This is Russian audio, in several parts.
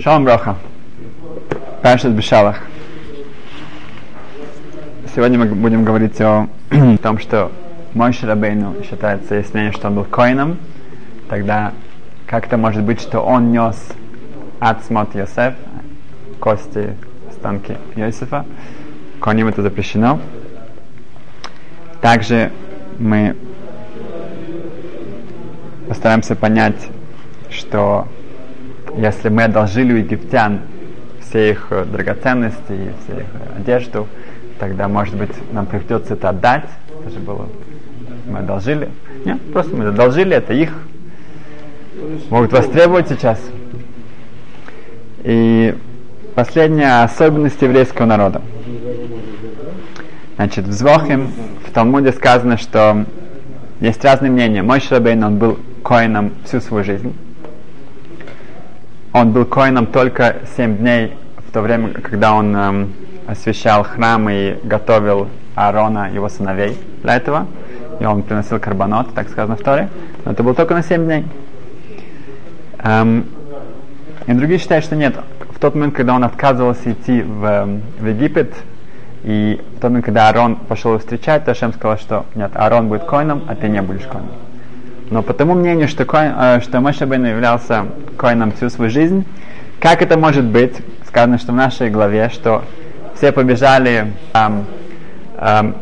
Шалом Броха. Пашет Бешалах. Сегодня мы будем говорить о том, что мой Шарабейну считается, если мнение, что он был коином, тогда как это может быть, что он нес Ацмот Йосеф, кости, останки Йосифа. Коним это запрещено. Также мы постараемся понять, что если мы одолжили у египтян все их э, драгоценности и все их одежду, тогда, может быть, нам придется это отдать. Это же было, мы одолжили. Нет, просто мы одолжили, это их. Могут востребовать сейчас. И последняя особенность еврейского народа. Значит, в Звохим, в Талмуде сказано, что есть разные мнения. Мой Шрабейн, он был коином всю свою жизнь он был коином только 7 дней в то время, когда он эм, освещал храм и готовил Аарона, его сыновей для этого. И он приносил карбонот, так сказано в Торе. Но это было только на 7 дней. Эм, и другие считают, что нет. В тот момент, когда он отказывался идти в, эм, в Египет, и в тот момент, когда Аарон пошел его встречать, то Ашем сказал, что нет, Аарон будет коином, а ты не будешь коином. Но по тому мнению, что, коин, э, что Моше Бен являлся коином всю свою жизнь, как это может быть? Сказано, что в нашей главе, что все побежали эм, эм,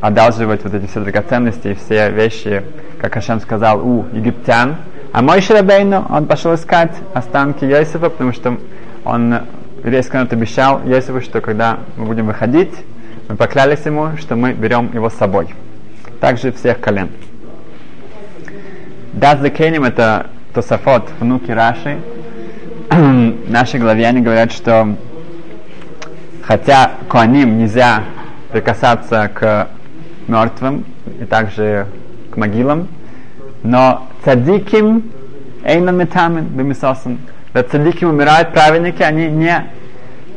одалживать вот эти все драгоценности и все вещи, как Ашем сказал, у египтян. А мой Шрабейну, он пошел искать останки Йосифа, потому что он еврейский народ обещал Йосифу, что когда мы будем выходить, мы поклялись ему, что мы берем его с собой. Также всех колен. Дат Закеним это Тосафот, внуки Раши. Наши главяне говорят, что хотя Куаним нельзя прикасаться к мертвым и также к могилам, но цадиким эйна метамин бимисосан. Да цадиким умирают праведники, они не,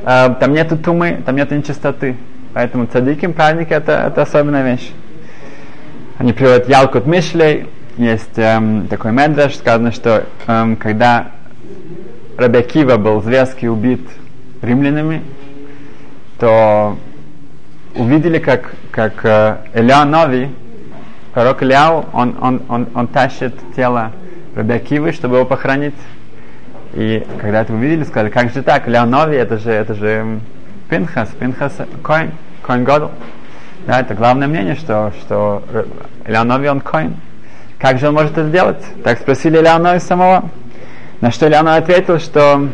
э, там нету тумы, там нету нечистоты. Поэтому цадиким, праведники, это, это особенная вещь. Они приводят Ялкут Мишлей, есть эм, такой медраж, сказано, что эм, когда Рабиакива был зверски убит римлянами, то увидели, как, как э, Илья пророк Ильяу, он, он, он, он тащит тело Рабиакивы, чтобы его похоронить. И когда это увидели, сказали, как же так, Илья Нови, это же, это же Пинхас, Пинхас Коин, Коин Годл. Да, это главное мнение, что, что Илья Нови, он Коин. Как же он может это сделать? Так спросили Леоной самого. На что Леоной ответил, что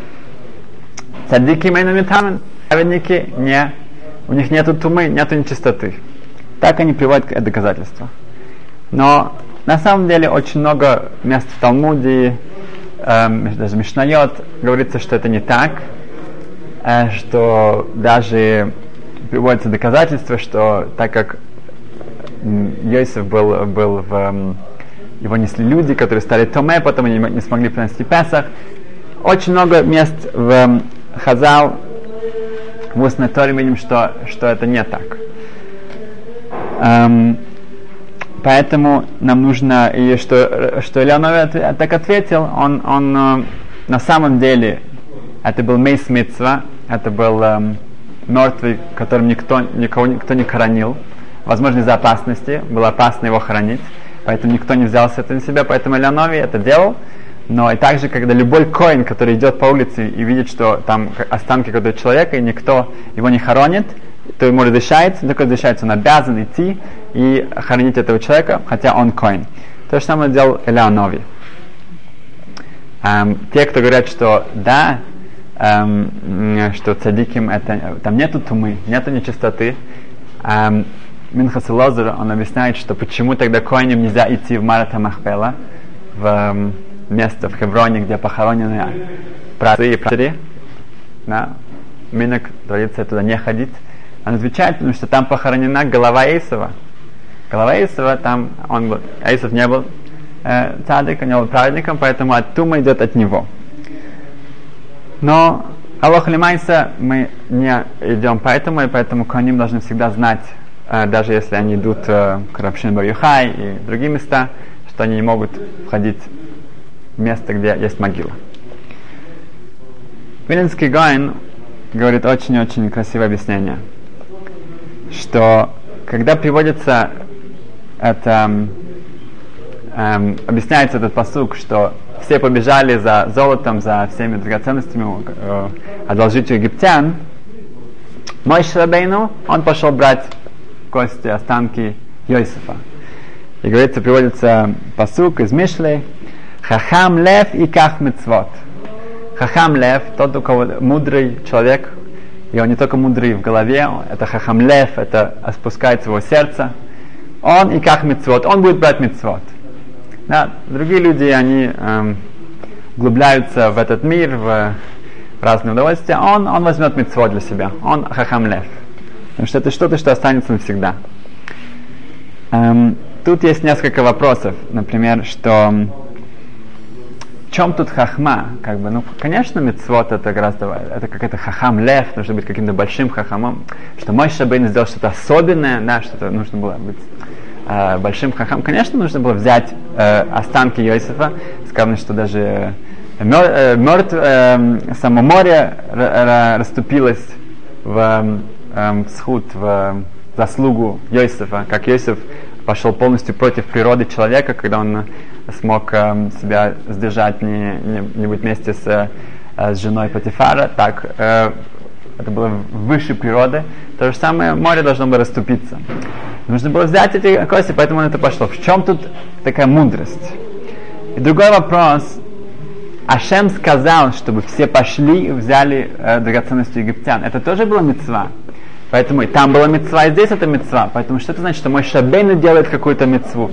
садики мейнамитамен, праведники не, у них нету тумы, нету нечистоты. Так они приводят к доказательству. Но на самом деле очень много мест в Талмуде, эм, даже Мишнайот, говорится, что это не так, э, что даже приводится доказательство, что так как Йосиф был, был в эм, его несли люди, которые стали томе, потом они не смогли принести Песах. Очень много мест в эм, Хазал, в устной Торе видим, что, что это не так. Эм, поэтому нам нужно, и что, что Леонов так ответил, он, он э, на самом деле, это был Мейс Митцва, это был эм, мертвый, которым никто, никого, никто не хоронил, возможно, из-за опасности, было опасно его хоронить поэтому никто не взялся это на себя, поэтому Лянови это делал. Но и также, когда любой коин, который идет по улице и видит, что там останки какого-то человека, и никто его не хоронит, то ему разрешается, только разрешается, он обязан идти и хоронить этого человека, хотя он коин. То же самое делал Элеонови. Эм, те, кто говорят, что да, эм, что цадиким это, там нету тумы, нету нечистоты, эм, Минхас Лозер, он объясняет, что почему тогда коиням нельзя идти в Марата Махпела, в эм, место в Хевроне, где похоронены працы и працери. Да? Минок традиция туда не ходить. Он отвечает, потому что там похоронена голова Эйсова. Голова Эйсова, там он был, Эйсов не был э, цадик, он не был праведником, поэтому от тума идет от него. Но Аллах Лимайса мы не идем поэтому, и поэтому коним должны всегда знать даже если они идут э, к Рапшин Барюхай и другие места, что они не могут входить в место, где есть могила. Виленский Гайн говорит очень-очень красивое объяснение, что когда приводится это, эм, объясняется этот посук, что все побежали за золотом, за всеми драгоценностями э, одолжить у египтян, мой Шрабейну, он пошел брать кости, останки Йосифа. И говорится, приводится посук из Мишлей, Хахам лев и ках мецвод. Хахам лев, тот, у кого мудрый человек, и он не только мудрый в голове, это хахам лев, это спускается в его сердце, он и как мецвод, он будет брать мецвод. Да, другие люди, они эм, углубляются в этот мир, в, в разные удовольствия, он, он возьмет мецвод для себя, он хахам лев. Потому что это что-то, что останется навсегда. Эм, тут есть несколько вопросов. Например, что в чем тут хахма? Как бы, ну, конечно, мецвод это гораздо, это какой-то хахам лев, нужно быть каким-то большим хахамом, что мой шабейн сделал что-то особенное, да, что-то нужно было быть э, большим хахам. Конечно, нужно было взять э, останки Иосифа, сказано, что даже мертв, э, само море расступилось в э, схуд, в заслугу Йосифа, как Йосиф пошел полностью против природы человека, когда он смог э, себя сдержать, не, не, не быть вместе с, э, с женой Патифара, так э, это было выше природы. То же самое море должно было расступиться. Нужно было взять эти кости, поэтому он это пошло. В чем тут такая мудрость? И другой вопрос. Ашем сказал, чтобы все пошли и взяли э, драгоценности египтян. Это тоже было мецва. Поэтому и там была мецва, и здесь это мецва. Поэтому что это значит, что мой шабейн делает какую-то мецву?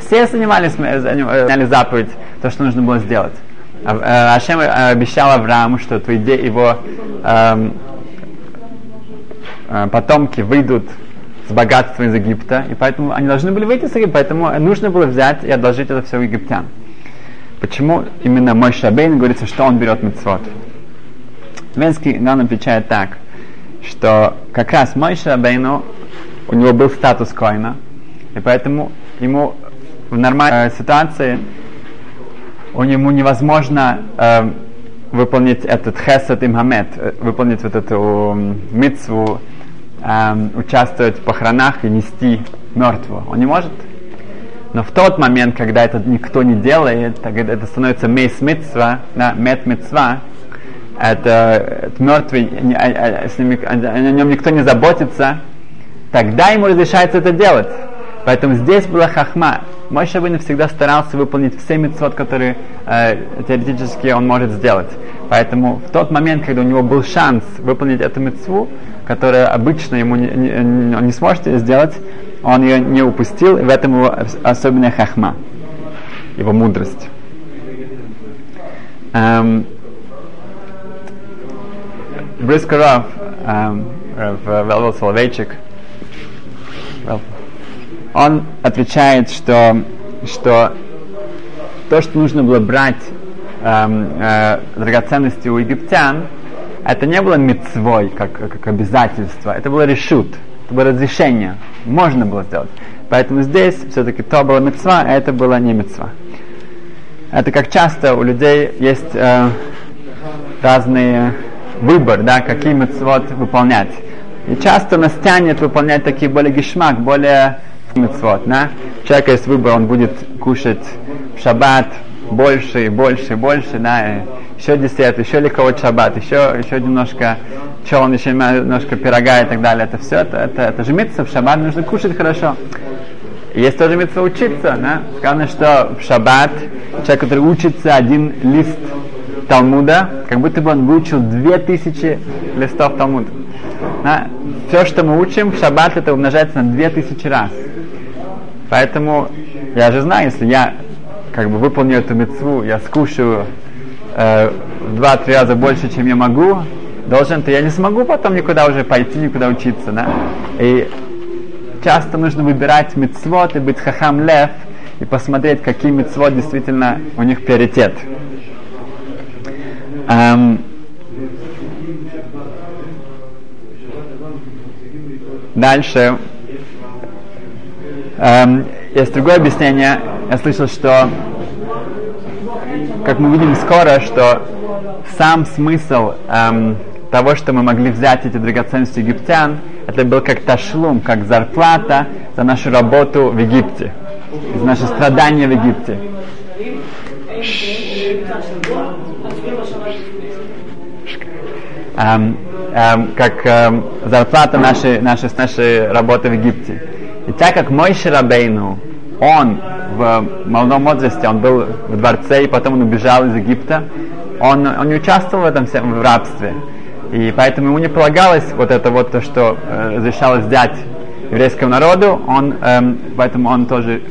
Все занимались, заняли заповедь, то, что нужно было сделать. А, э, Ашем э, обещал Аврааму, что твои его эм, э, потомки выйдут с богатства из Египта, и поэтому они должны были выйти с Египта, поэтому нужно было взять и одолжить это все у египтян. Почему именно мой Шабейн говорится, что он берет мецвод? Венский Ган отвечает так – что как раз мой Шабейну, у него был статус коина, и поэтому ему в нормальной э, ситуации у него невозможно э, выполнить этот хесед и э, выполнить вот эту э, митцву, э, участвовать в похоронах и нести мертвого. Он не может. Но в тот момент, когда это никто не делает, тогда это становится мейс митцва, да, мет митцва, это мертвый, а, а, с ними, о нем никто не заботится, тогда ему разрешается это делать. Поэтому здесь была хахма. Мой Шабин всегда старался выполнить все митцвот, которые э, теоретически он может сделать. Поэтому в тот момент, когда у него был шанс выполнить эту митцву, которая обычно ему не, не, он не сможет сделать, он ее не упустил, и в этом его особенная хахма, его мудрость. Эм, Брискаров, эм, Велвел Соловейчик, он отвечает, что, что то, что нужно было брать эм, э, драгоценности у египтян, это не было мецвой, как, как обязательство, это было решут, это было разрешение, можно было сделать. Поэтому здесь все-таки то было мецва, а это было не мецва. Это как часто у людей есть э, разные выбор, да, какие мецвод выполнять. И часто нас тянет выполнять такие более гешмак, более мецвод, да. У есть выбор, он будет кушать в шаббат больше и больше и больше, да, и еще десерт, еще ликовый шаббат, еще, еще немножко челн, еще немножко пирога и так далее. Это все, это, это, это же митцва, в шаббат нужно кушать хорошо. Есть тоже митцва учиться, да. Сказано, что в шаббат человек, который учится один лист Талмуда, как будто бы он выучил две тысячи листов Талмуда. Да? Все, что мы учим в шаббат, это умножается на две тысячи раз. Поэтому я же знаю, если я как бы выполню эту мецву, я скушаю э, в два-три раза больше, чем я могу, должен, то я не смогу потом никуда уже пойти, никуда учиться. Да? И часто нужно выбирать мецвод и быть хахам лев, и посмотреть, какие мецвод действительно у них приоритет. Um, дальше um, есть другое объяснение. Я слышал, что, как мы видим скоро, что сам смысл эм, того, что мы могли взять эти драгоценности египтян, это был как ташлум, как зарплата за нашу работу в Египте, за наши страдания в Египте. Эм, эм, как эм, зарплата нашей, нашей, нашей работы в Египте. И так как мой Шарабейну, он в молодом возрасте, он был в дворце, и потом он убежал из Египта, он, он не участвовал в этом всем, в рабстве. И поэтому ему не полагалось вот это вот то, что э, разрешалось взять еврейскому народу, он, эм, поэтому он тоже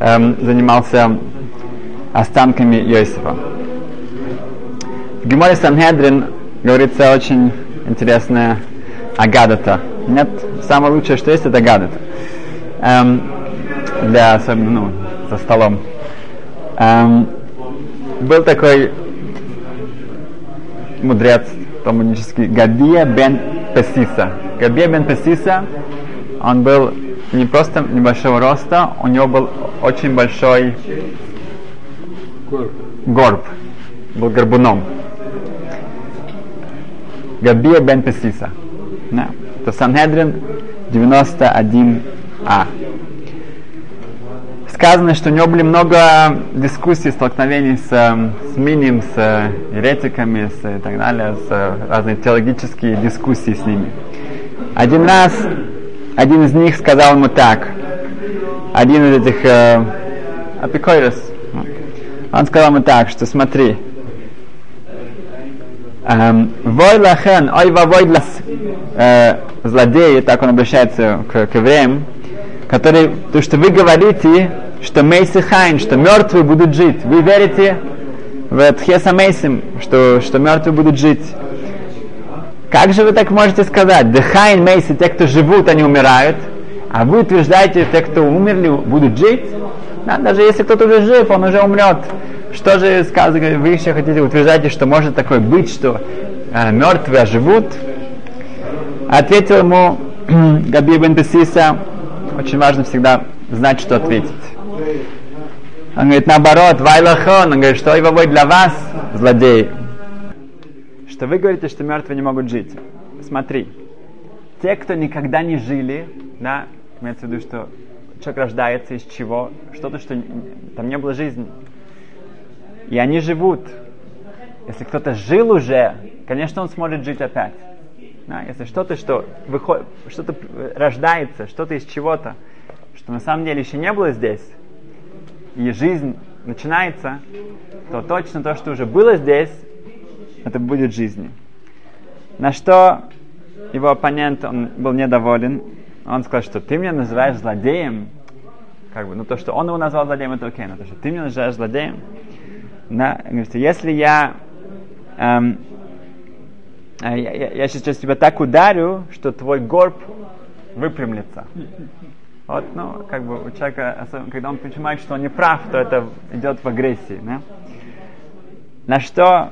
эм, занимался останками Иосифа. В Геморе Санхедрин говорится очень интересная агадата. Нет, самое лучшее, что есть, это агадата. Эм, для, особенно, ну, за столом. Эм, был такой мудрец талмудический Габия бен Песиса. Габия бен Песиса, он был не просто небольшого роста, у него был очень большой горб, горб был горбуном. Габия бен Песиса. Да. Это Санхедрин 91а сказано, что у него были много дискуссий, столкновений с, эм, с Миним, с э, еретиками с, и так далее, с э, разные теологические дискуссии с ними. Один раз один из них сказал ему так, один из этих э, апикойрос, он сказал ему так, что смотри, эм, Вой лахен, ой вой для злодеи, так он обращается к, к евреям, который, то, что вы говорите, что Мейсы Хайн, что мертвые будут жить. Вы верите в Тхеса Мейсим, что, что мертвые будут жить. Как же вы так можете сказать? Дехайн Мейсы, те, кто живут, они умирают, а вы утверждаете, те, кто умерли, будут жить? Да, даже если кто-то уже жив, он уже умрет. Что же сказано, вы еще хотите утверждаете, что может такое быть, что э, мертвые оживут? Ответил ему Габи бен Бесиса, очень важно всегда знать, что ответить. Он говорит, наоборот, вайлахон, он говорит, что и для вас, злодей, что вы говорите, что мертвые не могут жить. Смотри, те, кто никогда не жили, да, имеется в виду, что человек рождается из чего, что-то, что там не было жизни, и они живут. Если кто-то жил уже, конечно, он сможет жить опять. Да, если что-то, что выходит, что-то рождается, что-то из чего-то, что на самом деле еще не было здесь, и жизнь начинается, то точно то, что уже было здесь, это будет жизнью. На что его оппонент, он был недоволен, он сказал, что ты меня называешь злодеем, как бы, ну то, что он его назвал злодеем, это окей, но то, что ты меня называешь злодеем, да, говорит, если я, эм, я, я, я сейчас тебя так ударю, что твой горб выпрямлется. Вот, ну, как бы у человека, когда он понимает, что он не прав, то это идет в агрессии. Да? На что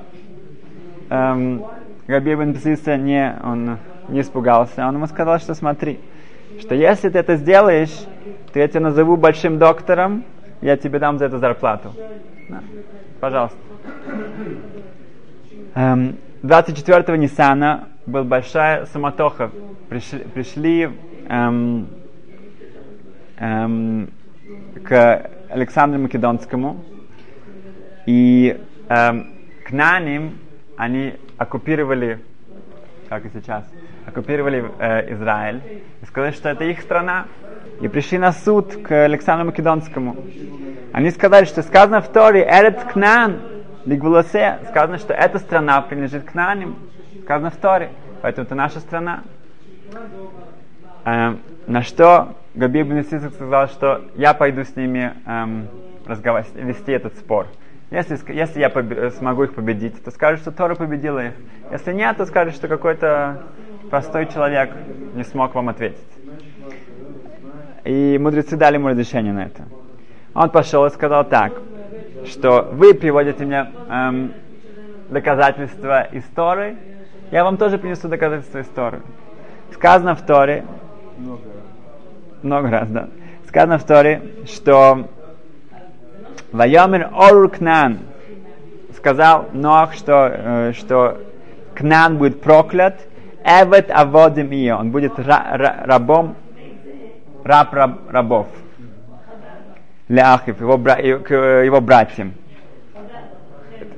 эм, Раби Псиса не, он не испугался. Он ему сказал, что смотри, что если ты это сделаешь, то я тебя назову большим доктором, я тебе дам за это зарплату. Да. Пожалуйста. Эм, 24-го Ниссана была большая самотоха. Пришли, пришли эм, эм, к Александру Македонскому, и эм, к наним они оккупировали, как и сейчас, оккупировали э, Израиль, и сказали, что это их страна, и пришли на суд к Александру Македонскому. Они сказали, что сказано в Торе, «Эрет Кнан, Лигвулосе», сказано, что эта страна принадлежит к наним, сказано в Торе, поэтому это наша страна. Эм, на что Габи Ибн сказал, что я пойду с ними эм, разговаривать, вести этот спор. Если, если я побе- смогу их победить, то скажут, что Тора победила их. Если нет, то скажут, что какой-то простой человек не смог вам ответить. И мудрецы дали ему разрешение на это. Он пошел и сказал так, что вы приводите мне эм, доказательства истории, я вам тоже принесу доказательства истории. Сказано в Торе, Много много раз, да. Сказано в Торе, что Вайомер Орукнан, сказал Ноах, что, э, что Кнан будет проклят, Эвет аводим ее, он будет рабом, раб, раб рабов. Ляхив, его, бра, его братьям.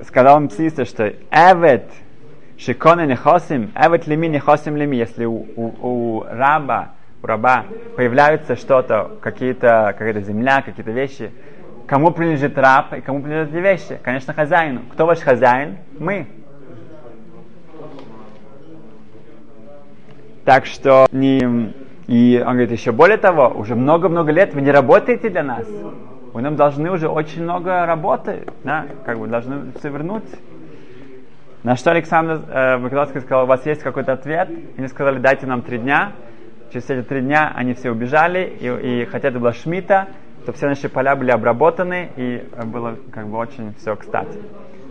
Сказал им Псиса, что Эвет, Шикона не хосим, Эвет не хосим лими, если у, у, у раба, у раба появляются что-то, какие-то, какая-то земля, какие-то вещи, кому принадлежит раб и кому принадлежат эти вещи? Конечно, хозяину. Кто ваш хозяин? Мы. Так что не... И он говорит, еще более того, уже много-много лет вы не работаете для нас. Вы нам должны уже очень много работы, да, как бы должны все вернуть. На что Александр э, Македонский сказал, у вас есть какой-то ответ? И они сказали, дайте нам три дня. Через эти три дня они все убежали, и, и хотя это была то все наши поля были обработаны, и было как бы очень все кстати.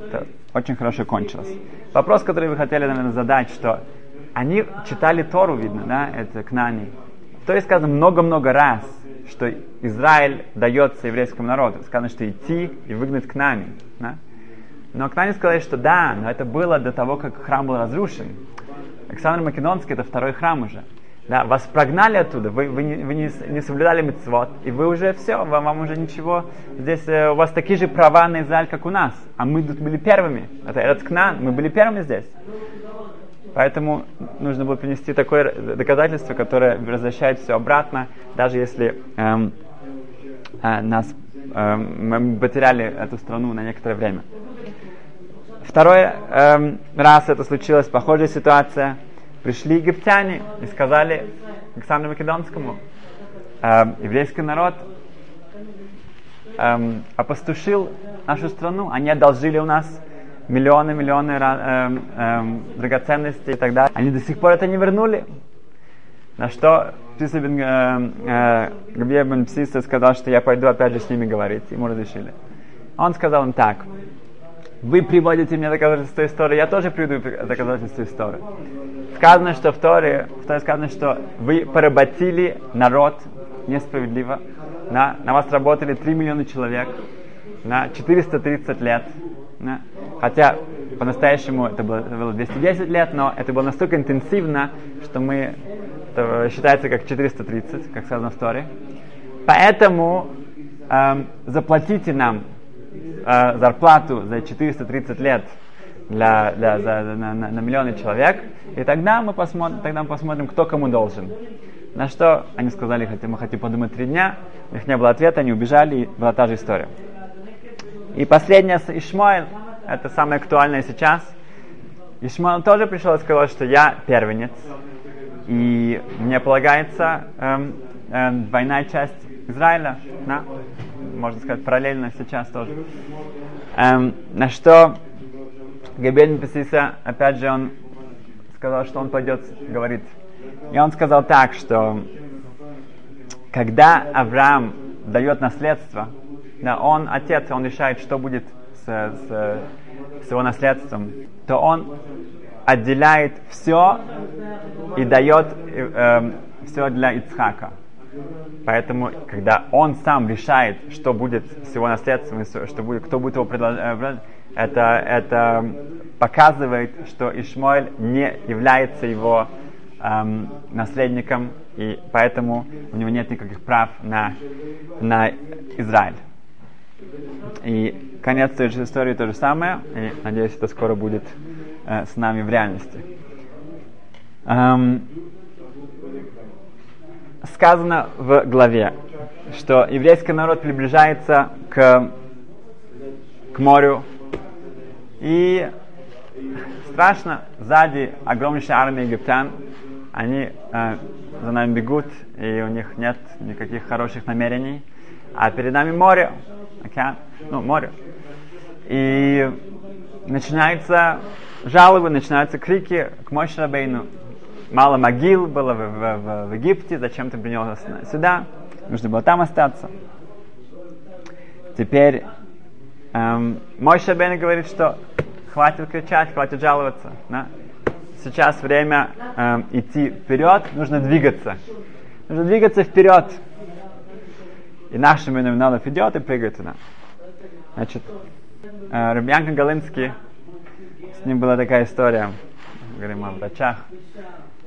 Это очень хорошо кончилось. Вопрос, который вы хотели, наверное, задать, что они читали Тору, видно, да, это Кнани. То есть сказано много-много раз, что Израиль дается еврейскому народу. Сказано, что идти и выгнать Кнани. Да? Но Кнани сказали, что да, но это было до того, как храм был разрушен. Александр Македонский это второй храм уже. Да, вас прогнали оттуда, вы, вы, не, вы не, не соблюдали мецвод, и вы уже все, вам, вам уже ничего. Здесь э, у вас такие же права на Израиль, как у нас. А мы тут были первыми. Это этот Кнан, мы были первыми здесь. Поэтому нужно было принести такое доказательство, которое возвращает все обратно, даже если эм, э, нас эм, мы потеряли эту страну на некоторое время. Второй эм, раз это случилось, похожая ситуация. Пришли египтяне и сказали Александру Македонскому, эм, еврейский народ эм, опустошил нашу страну, они одолжили у нас миллионы, миллионы э, э, драгоценностей и так далее. Они до сих пор это не вернули. На что Псиса бен э, э, бен Псиса сказал, что я пойду опять же с ними говорить. Ему разрешили. Он сказал им так. Вы приводите мне доказательства истории, я тоже приведу доказательства истории. Сказано, что в Торе, в Торе сказано, что вы поработили народ несправедливо. На, на вас работали 3 миллиона человек на 430 лет. Да? Хотя по-настоящему это было, это было 210 лет, но это было настолько интенсивно, что мы это считается как 430, как сказано в Торе. Поэтому эм, заплатите нам э, зарплату за 430 лет для, для, за, на, на, на миллионы человек, и тогда мы, посмотрим, тогда мы посмотрим, кто кому должен. На что они сказали, хотим, мы хотим подумать три дня, у них не было ответа, они убежали, и была та же история. И последнее с Ишмаэль, это самое актуальное сейчас. Ишмаэль тоже пришел и сказал, что я первенец, и мне полагается эм, эм, двойная часть Израиля, да? Можно сказать, параллельно сейчас тоже. Эм, на что Габель Песиса, опять же, он сказал, что он пойдет говорит. И он сказал так, что когда Авраам дает наследство, да, он отец, он решает, что будет с, с, с его наследством, то он отделяет все и дает э, эм, все для Ицхака. Поэтому, когда он сам решает, что будет с его наследством, что будет, кто будет его предложить, э, это, это показывает, что Ишмоэль не является его эм, наследником, и поэтому у него нет никаких прав на, на Израиль. И конец той же истории то же самое, и надеюсь, это скоро будет э, с нами в реальности. Эм, сказано в главе, что еврейский народ приближается к, к морю, и страшно, сзади огромнейшая армия египтян, они э, за нами бегут, и у них нет никаких хороших намерений, а перед нами море, океан, ну, море. И начинаются жалобы, начинаются крики к Мойше Рабейну. Мало могил было в, в, в, в Египте, зачем ты принес сюда? Нужно было там остаться. Теперь эм, Мойше Рабейну говорит, что хватит кричать, хватит жаловаться. Да? Сейчас время эм, идти вперед, нужно двигаться. Нужно двигаться вперед. И нашим номиналов идет и прыгает туда. Значит, Э, Рубьянка Галинский, с ним была такая история, говорим о врачах,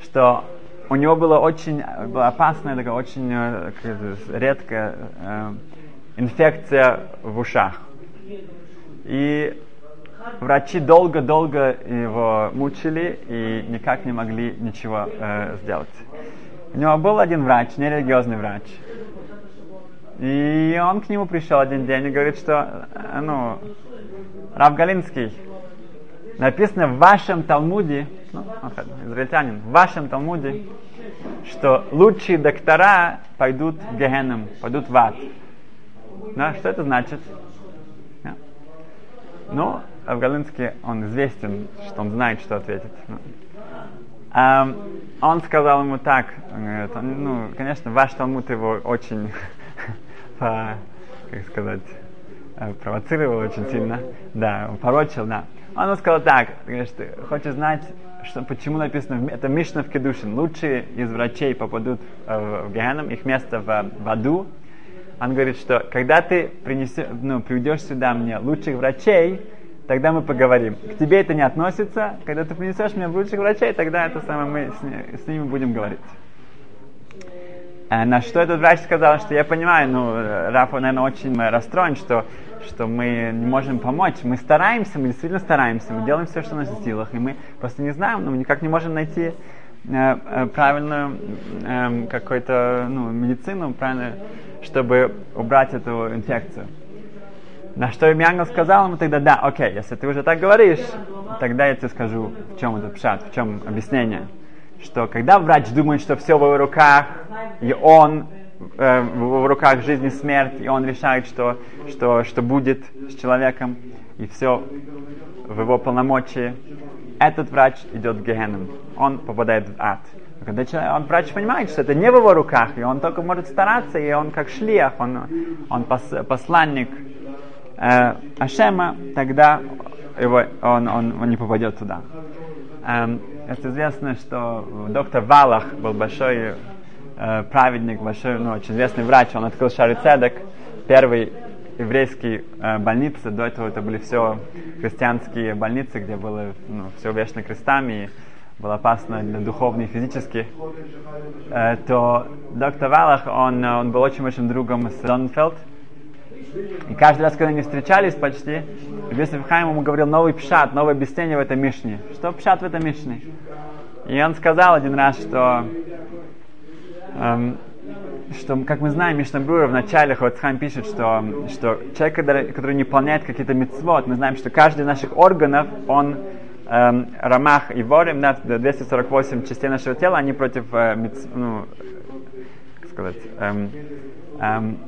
что у него была очень была опасная, такая очень э, редкая э, инфекция в ушах. И врачи долго-долго его мучили и никак не могли ничего э, сделать. У него был один врач, нерелигиозный врач. И он к нему пришел один день и говорит, что, э, ну, Рав Галинский, написано в вашем Талмуде, ну, израильтянин, в вашем Талмуде, что лучшие доктора пойдут в Гехеном, пойдут в ад. Да, что это значит? Да. Ну, Галинский, он известен, что он знает, что ответить. Um, он сказал ему так, говорит, ну, конечно, ваш Талмуд его очень, как сказать, провоцировал очень сильно, да, порочил, да. Он сказал так, говорит, хочешь знать, что, почему написано, это Мишна в Кедушин, лучшие из врачей попадут э, в Геном, их место в, в аду. Он говорит, что когда ты принесешь, ну, приведешь сюда мне лучших врачей, тогда мы поговорим. К тебе это не относится. Когда ты принесешь мне лучших врачей, тогда это самое мы с, с ними будем говорить. А на что этот врач сказал, что я понимаю, ну, Рафа, наверное, очень расстроен, что, что мы не можем помочь. Мы стараемся, мы действительно стараемся, мы делаем все, что в силах, и мы просто не знаем, но мы никак не можем найти э, э, правильную э, какую-то ну, медицину, правильно, чтобы убрать эту инфекцию. На что ангел сказал ему тогда, да, окей, если ты уже так говоришь, тогда я тебе скажу, в чем этот пшат, в чем объяснение. Что когда врач думает, что все в его руках, и он э, в руках жизнь и смерть, и он решает, что, что, что будет с человеком, и все в его полномочии, этот врач идет в Гехеном, он попадает в ад. Когда человек, он, врач понимает, что это не в его руках, и он только может стараться, и он как шлиях, он, он пос, посланник э, Ашема, тогда его, он, он, он не попадет туда. Эм, это известно, что доктор Валах был большой э, праведник, большой, ну, очень известный врач, он открыл Шарицедек, первый еврейский э, больницы, до этого это были все христианские больницы, где было ну, все увешано крестами, и было опасно для духовно и физически, э, то доктор Валах, он, он был очень-очень другом с Донфелд, и каждый раз, когда они встречались почти, Йосиф Хайм ему говорил новый пшат, новое объяснение в этом Мишне. Что пшат в этом Мишне? И он сказал один раз, что, эм, что как мы знаем, Мишна Брура в начале Хоцхайм пишет, что, что человек, который, который не выполняет какие-то митцвот, мы знаем, что каждый из наших органов, он эм, Рамах и Ворим, да, 248 частей нашего тела, они против, э, митц, ну, как сказать, эм, эм,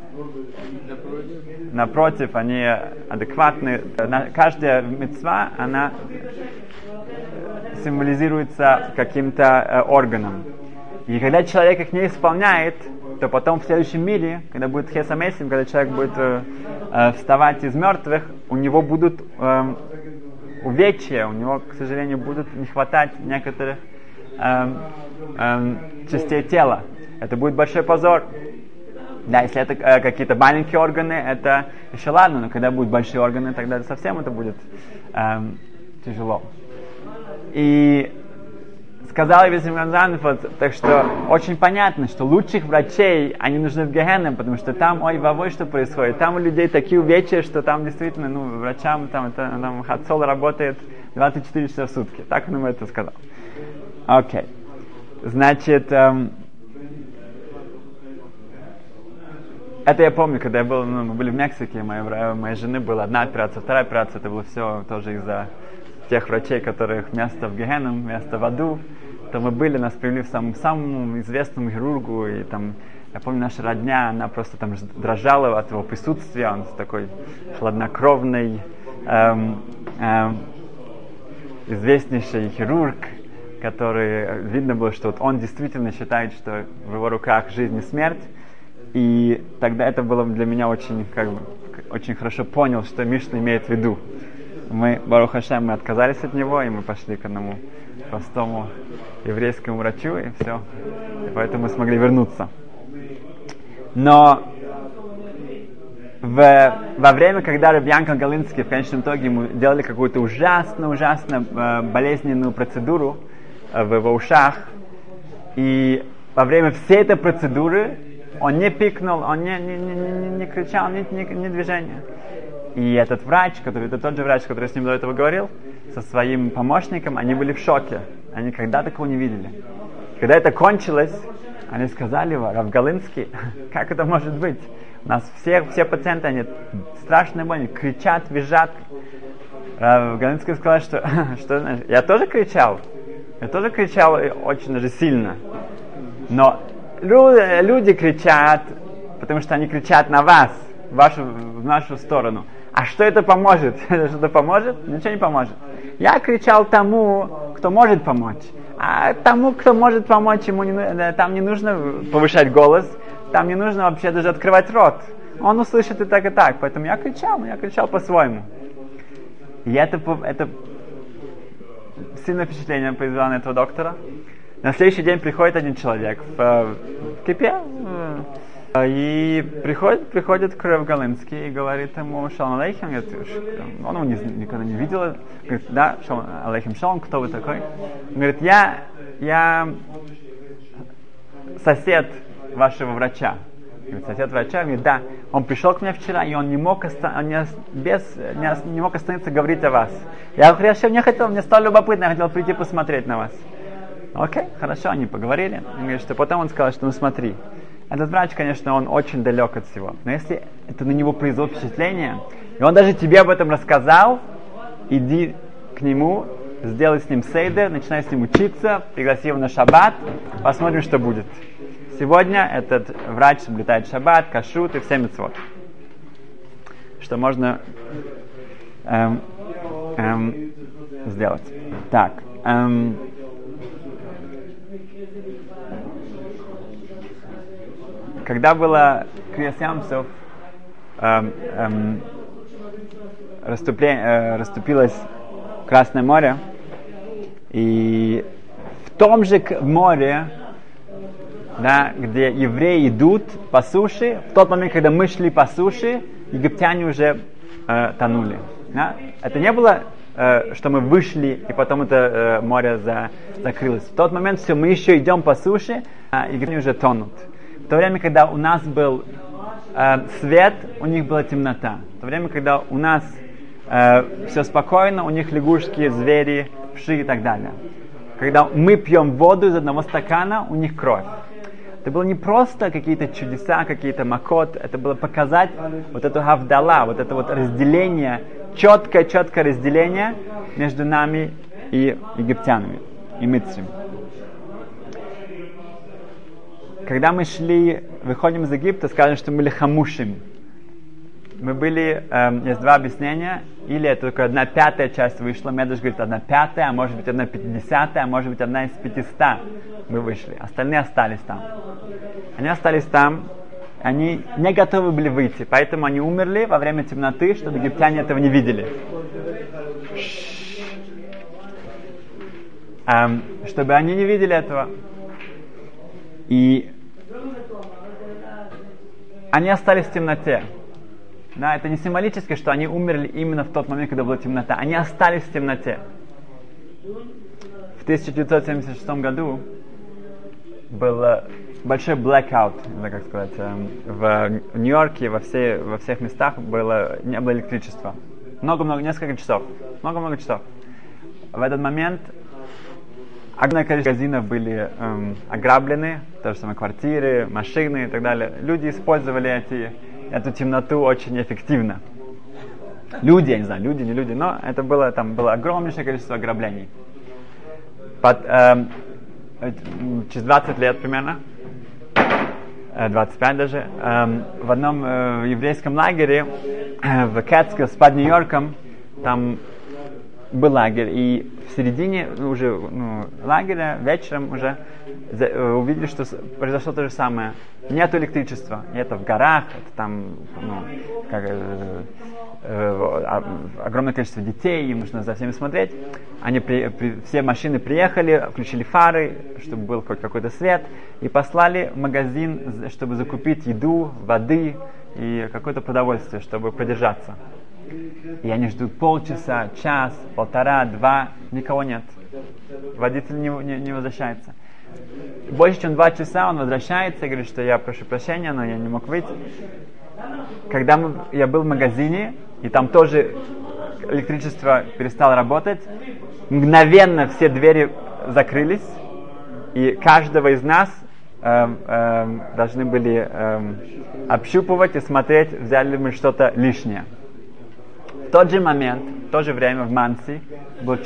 напротив, они адекватны. Каждая мецва, она символизируется каким-то э, органом. И когда человек их не исполняет, то потом в следующем мире, когда будет хесамесим, когда человек будет э, э, вставать из мертвых, у него будут э, увечья, у него, к сожалению, будут не хватать некоторых э, э, частей тела. Это будет большой позор. Да, если это э, какие-то маленькие органы, это еще ладно, но когда будут большие органы, тогда совсем это будет эм, тяжело. И сказал Висим Ганзанфот, так что очень понятно, что лучших врачей, они нужны в Гехенном, потому что там, ой, вовой, что происходит. Там у людей такие увечья, что там действительно, ну, врачам, там, это, там Хацол работает 24 часа в сутки. Так он ему это сказал. Окей. Okay. Значит, эм, Это я помню, когда я был, ну, мы были в Мексике, моя, моей жены была одна операция, вторая операция, это было все тоже из-за тех врачей, которых место в Гехеном, место в аду, то мы были, нас привели в самому, самому известному хирургу, и там, я помню, наша родня, она просто там дрожала от его присутствия, он такой хладнокровный, эм, эм, известнейший хирург, который, видно было, что вот он действительно считает, что в его руках жизнь и смерть, и тогда это было для меня очень, как бы, очень хорошо понял, что Мишна имеет в виду. Мы, Барух Хашем, мы отказались от него, и мы пошли к одному простому еврейскому врачу, и все. И поэтому мы смогли вернуться. Но в, во время, когда Рабьянка Галинский в конечном итоге ему делали какую-то ужасно-ужасно э, болезненную процедуру э, в его ушах, и во время всей этой процедуры он не пикнул, он не, не, не, не, не кричал, ни, ни, ни движения. И этот врач, который, это тот же врач, который с ним до этого говорил, со своим помощником, они были в шоке. Они никогда такого не видели. Когда это кончилось, они сказали, Равгалинский, как это может быть? У нас все, все пациенты, они страшно больны, кричат, визжат. Равгалинский сказал, что, что я тоже кричал. Я тоже кричал очень же сильно. Но люди кричат, потому что они кричат на вас, в, вашу, в нашу сторону. А что это поможет? Что-то поможет? Ничего не поможет. Я кричал тому, кто может помочь. А тому, кто может помочь, ему не, э, там не нужно повышать голос, там не нужно вообще даже открывать рот. Он услышит и так, и так. Поэтому я кричал, я кричал по-своему. И это, это сильное впечатление произвело на этого доктора. На следующий день приходит один человек в, э, в кипе, и приходит, приходит Крев Галинский и говорит ему Шалом Алейхим, говорит, он его не, никогда не видел, говорит, да, Шалом Алейхим Шалом, кто вы такой? Он говорит, я, я сосед вашего врача. Говорит, сосед врача, говорит, да, он пришел к мне вчера, и он не мог, он не, без, не, не мог остановиться говорить о вас. Я, я вообще не хотел, мне стало любопытно, я хотел прийти посмотреть на вас. Окей, хорошо, они поговорили. Что потом он сказал, что ну смотри, этот врач, конечно, он очень далек от всего. Но если это на него произвело впечатление, и он даже тебе об этом рассказал, иди к нему, сделай с ним сейдер, начинай с ним учиться, пригласи его на шаббат, посмотрим, что будет. Сегодня этот врач соблюдает шаббат, кашут и все митцвот. Что можно эм, эм, сделать. Так. Эм, когда было Криясямсов, эм, эм, э, расступилось Красное море, и в том же море, да, где евреи идут по суше, в тот момент, когда мы шли по суше, египтяне уже э, тонули. Да? Это не было, э, что мы вышли, и потом это э, море за, закрылось. В тот момент все, мы еще идем по суше, а египтяне уже тонут то время, когда у нас был э, свет, у них была темнота. То время, когда у нас э, все спокойно, у них лягушки, звери, вши и так далее. Когда мы пьем воду из одного стакана, у них кровь. Это было не просто какие-то чудеса, какие-то макот, это было показать вот эту гавдала, вот это вот разделение, четкое-четкое разделение между нами и египтянами, и митцами когда мы шли, выходим из Египта, скажем, что мы были хамушим. Мы были, эм, есть два объяснения, или это только одна пятая часть вышла, Медыш говорит, одна пятая, а может быть одна пятидесятая, а может быть одна из пятиста мы вышли. Остальные остались там. Они остались там, они не готовы были выйти, поэтому они умерли во время темноты, чтобы египтяне этого не видели. Эм, чтобы они не видели этого. И они остались в темноте. Да, это не символически, что они умерли именно в тот момент, когда была темнота. Они остались в темноте. В 1976 году был большой blackout, или как сказать, эм, в Нью-Йорке, во, все, во всех местах было, не было электричества. Много-много, несколько часов. Много-много часов. В этот момент огромное количество магазинов были эм, ограблены, то же самое квартиры, машины и так далее. Люди использовали эти, эту темноту очень эффективно. Люди, я не знаю, люди, не люди, но это было, там было огромнейшее количество ограблений. Под, эм, через 20 лет примерно, 25 э, даже, эм, в одном э, еврейском лагере э, в Кэтскиллс под Нью-Йорком, там был лагерь, и в середине ну, уже ну, лагеря вечером уже за, э, увидели, что произошло то же самое. Нет электричества, это в горах, это там ну, как, э, э, огромное количество детей, им нужно за всеми смотреть. Они при, при, все машины приехали, включили фары, чтобы был хоть какой-то свет, и послали в магазин, чтобы закупить еду, воды и какое-то продовольствие, чтобы продержаться. И они ждут полчаса, час, полтора, два, никого нет. Водитель не, не, не возвращается. Больше чем два часа он возвращается и говорит, что я прошу прощения, но я не мог выйти. Когда мы, я был в магазине, и там тоже электричество перестало работать, мгновенно все двери закрылись, и каждого из нас э, э, должны были э, общупывать и смотреть, взяли ли мы что-то лишнее. В тот же момент, в то же время в Манси, был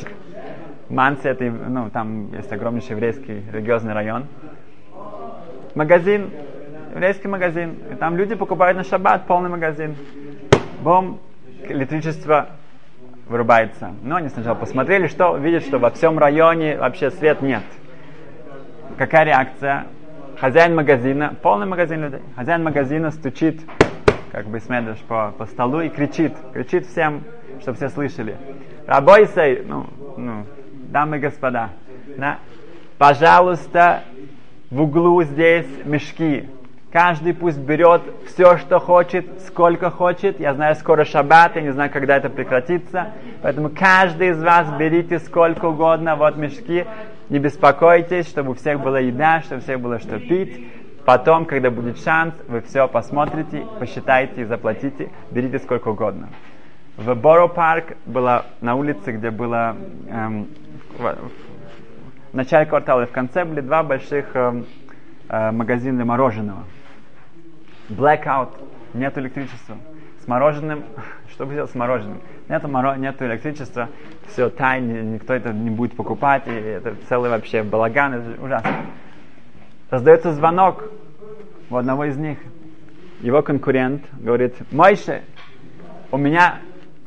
Манси, это, ну, там есть огромнейший еврейский религиозный район, магазин, еврейский магазин, и там люди покупают на шаббат полный магазин. Бом, электричество вырубается. Но они сначала посмотрели, что видят, что во всем районе вообще свет нет. Какая реакция? Хозяин магазина, полный магазин людей, хозяин магазина стучит как бы смотришь по, по столу и кричит, кричит всем, чтобы все слышали. Рабойсей, ну, ну, дамы и господа, да, пожалуйста, в углу здесь мешки. Каждый пусть берет все, что хочет, сколько хочет. Я знаю, скоро шаббат, я не знаю, когда это прекратится. Поэтому каждый из вас берите сколько угодно, вот мешки. Не беспокойтесь, чтобы у всех была еда, чтобы у всех было что пить. Потом, когда будет шанс, вы все посмотрите, посчитайте и заплатите, берите сколько угодно. В Боро парк была на улице, где было эм, в, в начале квартала и в конце были два больших эм, э, магазина мороженого. Blackout, нет электричества. С мороженым, что делать с мороженым? Нету, моро, нету электричества, все тайне, никто это не будет покупать, и это целый вообще балаган, это ужасно раздается звонок у одного из них. Его конкурент говорит, Мойше, у меня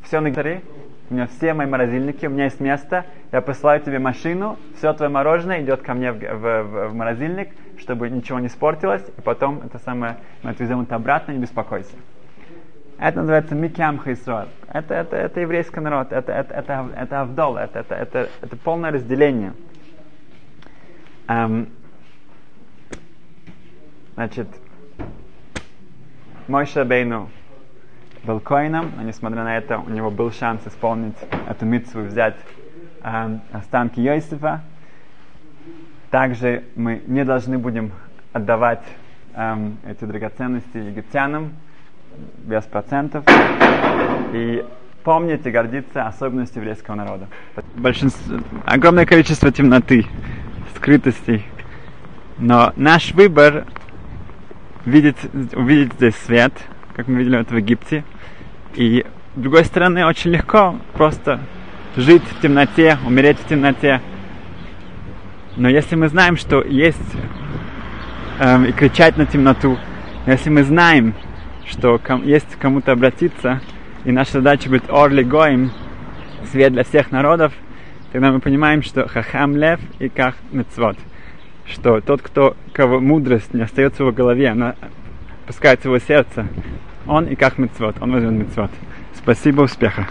все на гитаре, у меня все мои морозильники, у меня есть место, я посылаю тебе машину, все твое мороженое идет ко мне в, в, в, в морозильник, чтобы ничего не испортилось, и потом это самое, мы отвезем это обратно, не беспокойся. Это называется Микям Хайсуар. Это, это, это еврейский народ, это, это, это, это Авдол, это, это, это, это полное разделение. Um, Значит, мой Шабейну был коином, но несмотря на это, у него был шанс исполнить эту митцву взять э, останки Йосифа. Также мы не должны будем отдавать э, эти драгоценности египтянам без процентов. И помнить и гордиться особенностью еврейского народа. Большинство, огромное количество темноты, скрытостей. Но наш выбор видеть, увидеть здесь свет, как мы видели это в Египте. И с другой стороны, очень легко просто жить в темноте, умереть в темноте. Но если мы знаем, что есть эм, и кричать на темноту, если мы знаем, что ком, есть кому-то обратиться, и наша задача будет орли гоим, свет для всех народов, тогда мы понимаем, что хахам лев и ках мецвод – что тот, кто, кого мудрость не остается в его голове, она пускается в его сердце, он и как мецвод, он возьмет мецвод. Спасибо, успеха.